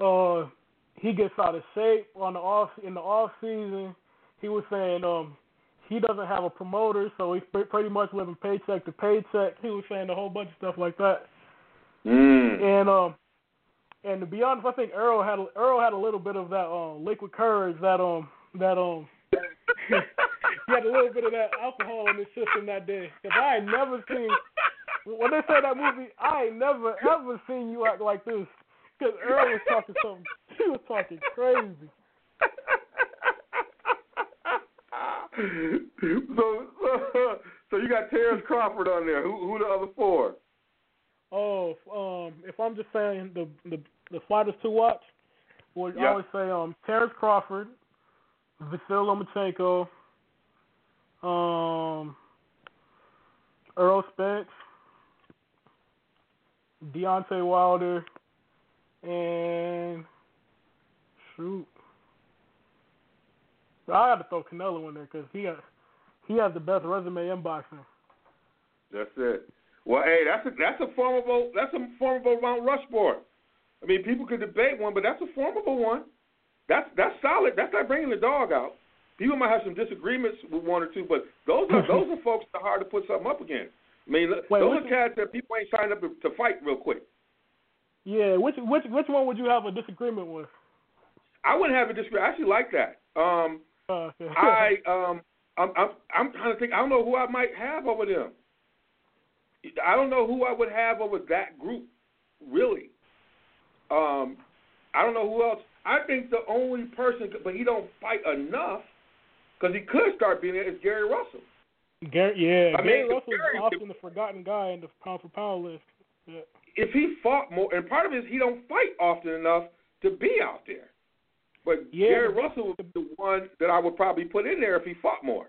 uh he gets out of shape on the off in the off season. He was saying um he doesn't have a promoter, so he's pre- pretty much living paycheck to paycheck. He was saying a whole bunch of stuff like that. Mm. And um and to be honest, I think Errol had Errol had a little bit of that um liquid courage that um that um he had a little bit of that alcohol in his system that day. Cause I ain't never seen when they say that movie, I ain't never ever seen you act like this. Cause Errol was talking something, he was talking crazy. so, so, so you got Terrence Crawford on there. Who, who the other four? Oh, um, if I'm just saying the the the fighters to watch, well, Yeah. I would say um Terrence Crawford, Vasil Lomachenko, um, Errol Spence, Deontay Wilder, and shoot, I got to throw Canelo in there because he has he has the best resume in boxing. That's it. Well, hey, that's a that's a formidable that's a formidable Mount Rushmore. I mean, people could debate one, but that's a formidable one. That's that's solid. That's like bringing the dog out. People might have some disagreements with one or two, but those are those are folks that are hard to put something up against. I mean, Wait, those are cats that people ain't signed up to, to fight real quick. Yeah, which which which one would you have a disagreement with? I wouldn't have a disagreement. I actually like that. Um, Uh, I um I'm, I'm I'm trying to think. I don't know who I might have over them. I don't know who I would have over that group, really. Um, I don't know who else. I think the only person, but he don't fight enough, because he could start being it, is Gary Russell. Gary, yeah, I Gary mean, Russell is Gary- often the forgotten guy in the pound for pound list. Yeah. If he fought more, and part of it is he don't fight often enough to be out there. But Yeah, Gary but- Russell would be the one that I would probably put in there if he fought more.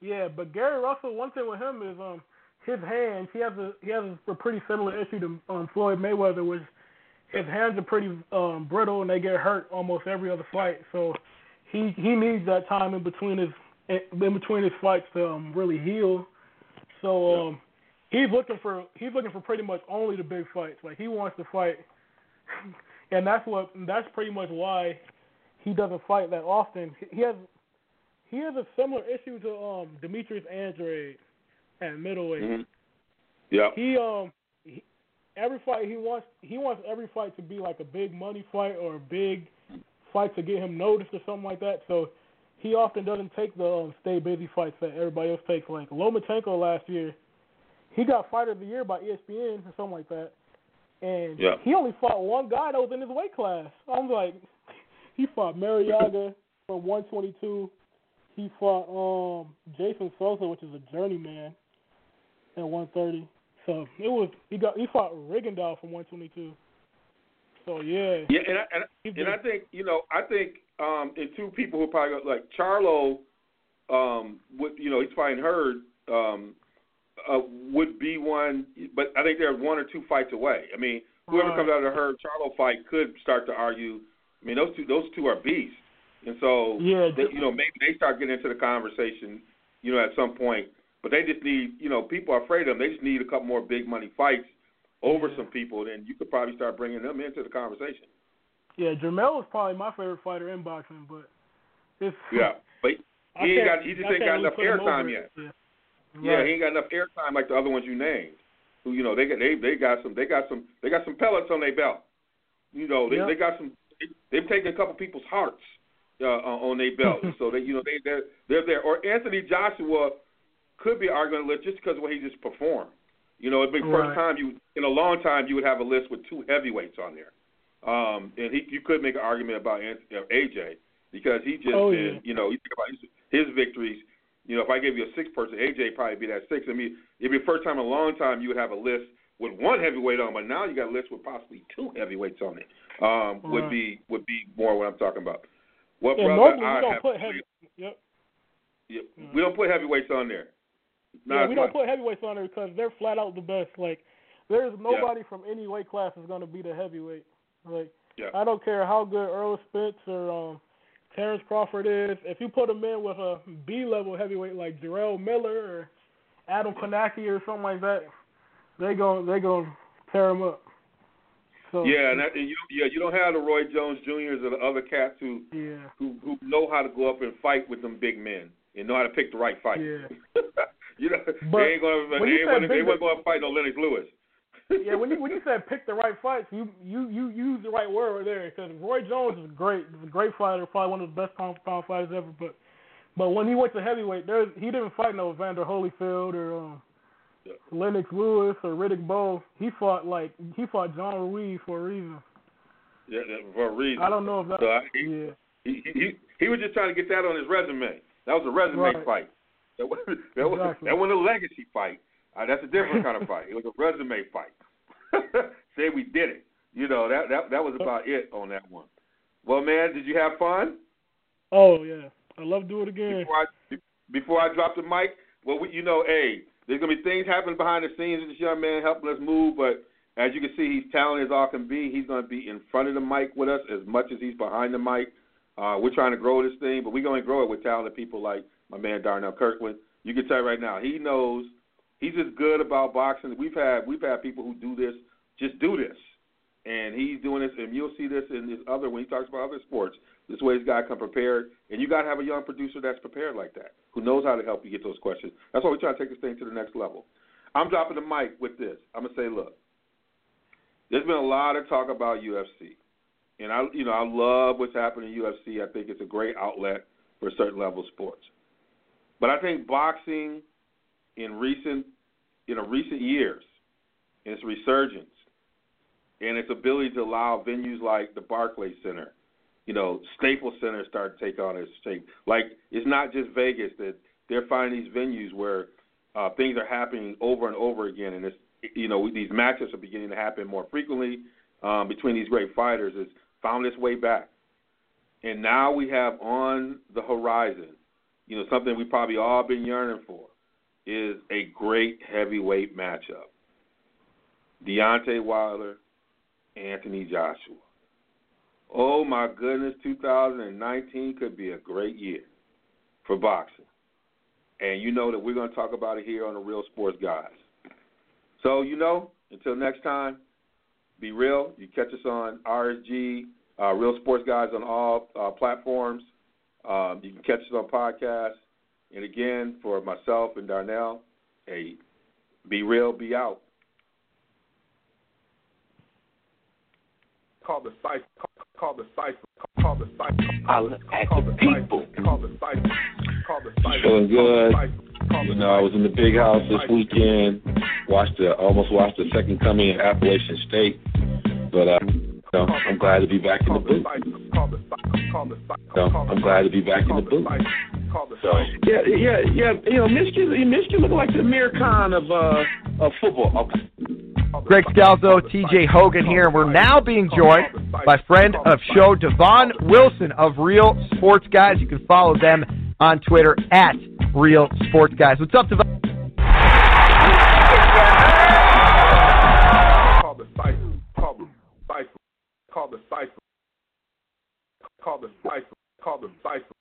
Yeah, but Gary Russell, one thing with him is um his hands. He has a he has a pretty similar issue to um, Floyd Mayweather, which his hands are pretty um brittle and they get hurt almost every other fight. So he he needs that time in between his in between his fights to um, really heal. So um he's looking for he's looking for pretty much only the big fights. Like he wants to fight, and that's what that's pretty much why he doesn't fight that often. He has he has a similar issue to um Demetrius Andrade at middleweight. Mm-hmm. Yeah. He um he, every fight he wants he wants every fight to be like a big money fight or a big fight to get him noticed or something like that. So he often doesn't take the um, stay busy fights that everybody else takes. Like Lomachenko last year, he got fighter of the year by ESPN or something like that, and Yeah. he only fought one guy that was in his weight class. I'm like, he fought Marriaga from 122. He fought um Jason Sosa, which is a journeyman, at 130. So it was he got he fought Rigondeaux from 122. So yeah, Yeah, and I, and, and I think you know, I think um, and two people who probably like Charlo, um, would you know, he's fighting Hurd, um, uh, would be one, but I think they're one or two fights away. I mean, whoever Right. comes out of the Hurd Charlo fight could start to argue. I mean, those two those two are beasts, and so yeah, they, you know, maybe they start getting into the conversation, you know, at some point. But they just need, you know, people are afraid of them. They just need a couple more big money fights over Yeah. some people, then you could probably start bringing them into the conversation. yeah. Jermall is probably my favorite fighter in boxing, but it's Yeah, but I he ain't got, he just I ain't got enough airtime yet. Yeah, Yeah, Right. he ain't got enough airtime like the other ones you named. Who you know they got they they got some they got some they got some pellets on their belt. You know they Yep. they got some they, they've taken a couple people's hearts uh, on their belt, so they you know they they're they're there. Or Anthony Joshua could be arguing just because of what he just performed. You know, it'd be the first time you in a long time you would have a list with two heavyweights on there. Um, and he you could make an argument about AJ because he just Oh, yeah. you know you think about his, his victories. You know, if I gave you a six person, AJ probably be that six. I mean, it'd be the first time in a long time you would have a list with one heavyweight on, but now you got a list with possibly two heavyweights on it. Um, would be would be more what I'm talking about. Well, And brother, normally I we don't put heavy. Yep. yeah, we don't put heavyweights on there. Yeah, we don't put heavyweights on there because they're flat out the best. Like, there's nobody from any weight class is going to be the heavyweight. Like, Yeah. I don't care how good Errol Spence or um, Terrence Crawford is. If you put them in with a B level heavyweight like Jarrell Miller or Adam Kownacki or something like that, they gon' they gonna tear them up. So Yeah, and, that, and you yeah you don't have the Roy Jones Juniors or the other cats who yeah, who who know how to go up and fight with them big men and know how to pick the right fight. yeah. you know, But they ain't gonna they ain't gonna, they wasn't gonna fight no Lennox Lewis. yeah, when you when you said pick the right fights, you you you use the right word right there because Roy Jones is great, he's a great fighter, probably one of the best pound for pound fighters ever. But but when he went to heavyweight, there he didn't fight no Vander Holyfield or um, Yeah. Lennox Lewis or Riddick Bowe. He fought like he fought John Ruiz for a reason. yeah, yeah, for a reason. I don't know if that. So I, he, yeah, he, he he was just trying to get that on his resume. That was a resume Right. fight. That was that was Exactly. that wasn't a legacy fight. Uh, that's a different kind of fight. It was a resume fight. Say we did it. You know that that that was about it on that one. Well, man, did you have fun? Oh yeah, I love to do it again. Before I before I drop the mic, well, we, you know, hey, there's gonna be things happening behind the scenes with this young man helping us move, but as you can see, he's talented as all can be. He's gonna be in front of the mic with us as much as he's behind the mic. Uh, we're trying to grow this thing, but we're gonna grow it with talented people like my man Darnell Kirkland. You can tell right now, he knows he's as good about boxing. We've had we've had people who do this, just do this, and he's doing this, and you'll see this in this other when he talks about other sports. This way, he's got to come prepared, and you got to have a young producer that's prepared like that, who knows how to help you get those questions. That's why we're trying to take this thing to the next level. I'm dropping the mic with this. I'm gonna say, look, there's been a lot of talk about UFC, and I, you know, I love what's happening in UFC. I think it's a great outlet for certain level of sports. But I think boxing in recent in a recent years, its resurgence, and its ability to allow venues like the Barclays Center, you know, Staples Center start to take on its shape. Like it's not just Vegas that they're finding these venues where uh, things are happening over and over again, and it's you know these matches are beginning to happen more frequently um, between these great fighters. It's found its way back. And now we have on the horizon, you know, something we probably all been yearning for, is a great heavyweight matchup. Deontay Wilder, Anthony Joshua. Oh my goodness, 2019 could be a great year for boxing. And you know that we're going to talk about it here on the Real Sports Guys. So, you know, until next time, be real. You catch us on RSG, uh, Real Sports Guys on all uh, platforms. Um, you can catch us on podcasts. And again, for myself and Darnell, hey, be real, be out. Call the cipher. Call the cipher. Call the cipher. I look at Call the the people. Call the cipher. Call the cipher. Feeling good. Call the cipher. Call the You know, I was in the big house this weekend. Watched the almost watched the second coming of Appalachian State, but uh, you know, I'm glad to be back in the booth. cipher. Call the cipher. Call the cipher. So I'm glad to be back in the booth. cipher. Call the So yeah, yeah, yeah. You know, Michigan, Michigan looking like the Amir Khan of uh of football. Okay. Greg Scalzo, TJ Hogan here, and we're now being joined by friend of show Devon Wilson of Real Sports Guys. You can follow them on Twitter at Real Sports Guys. What's up, Devon? Call the cipher. Call the cipher. Call the cipher.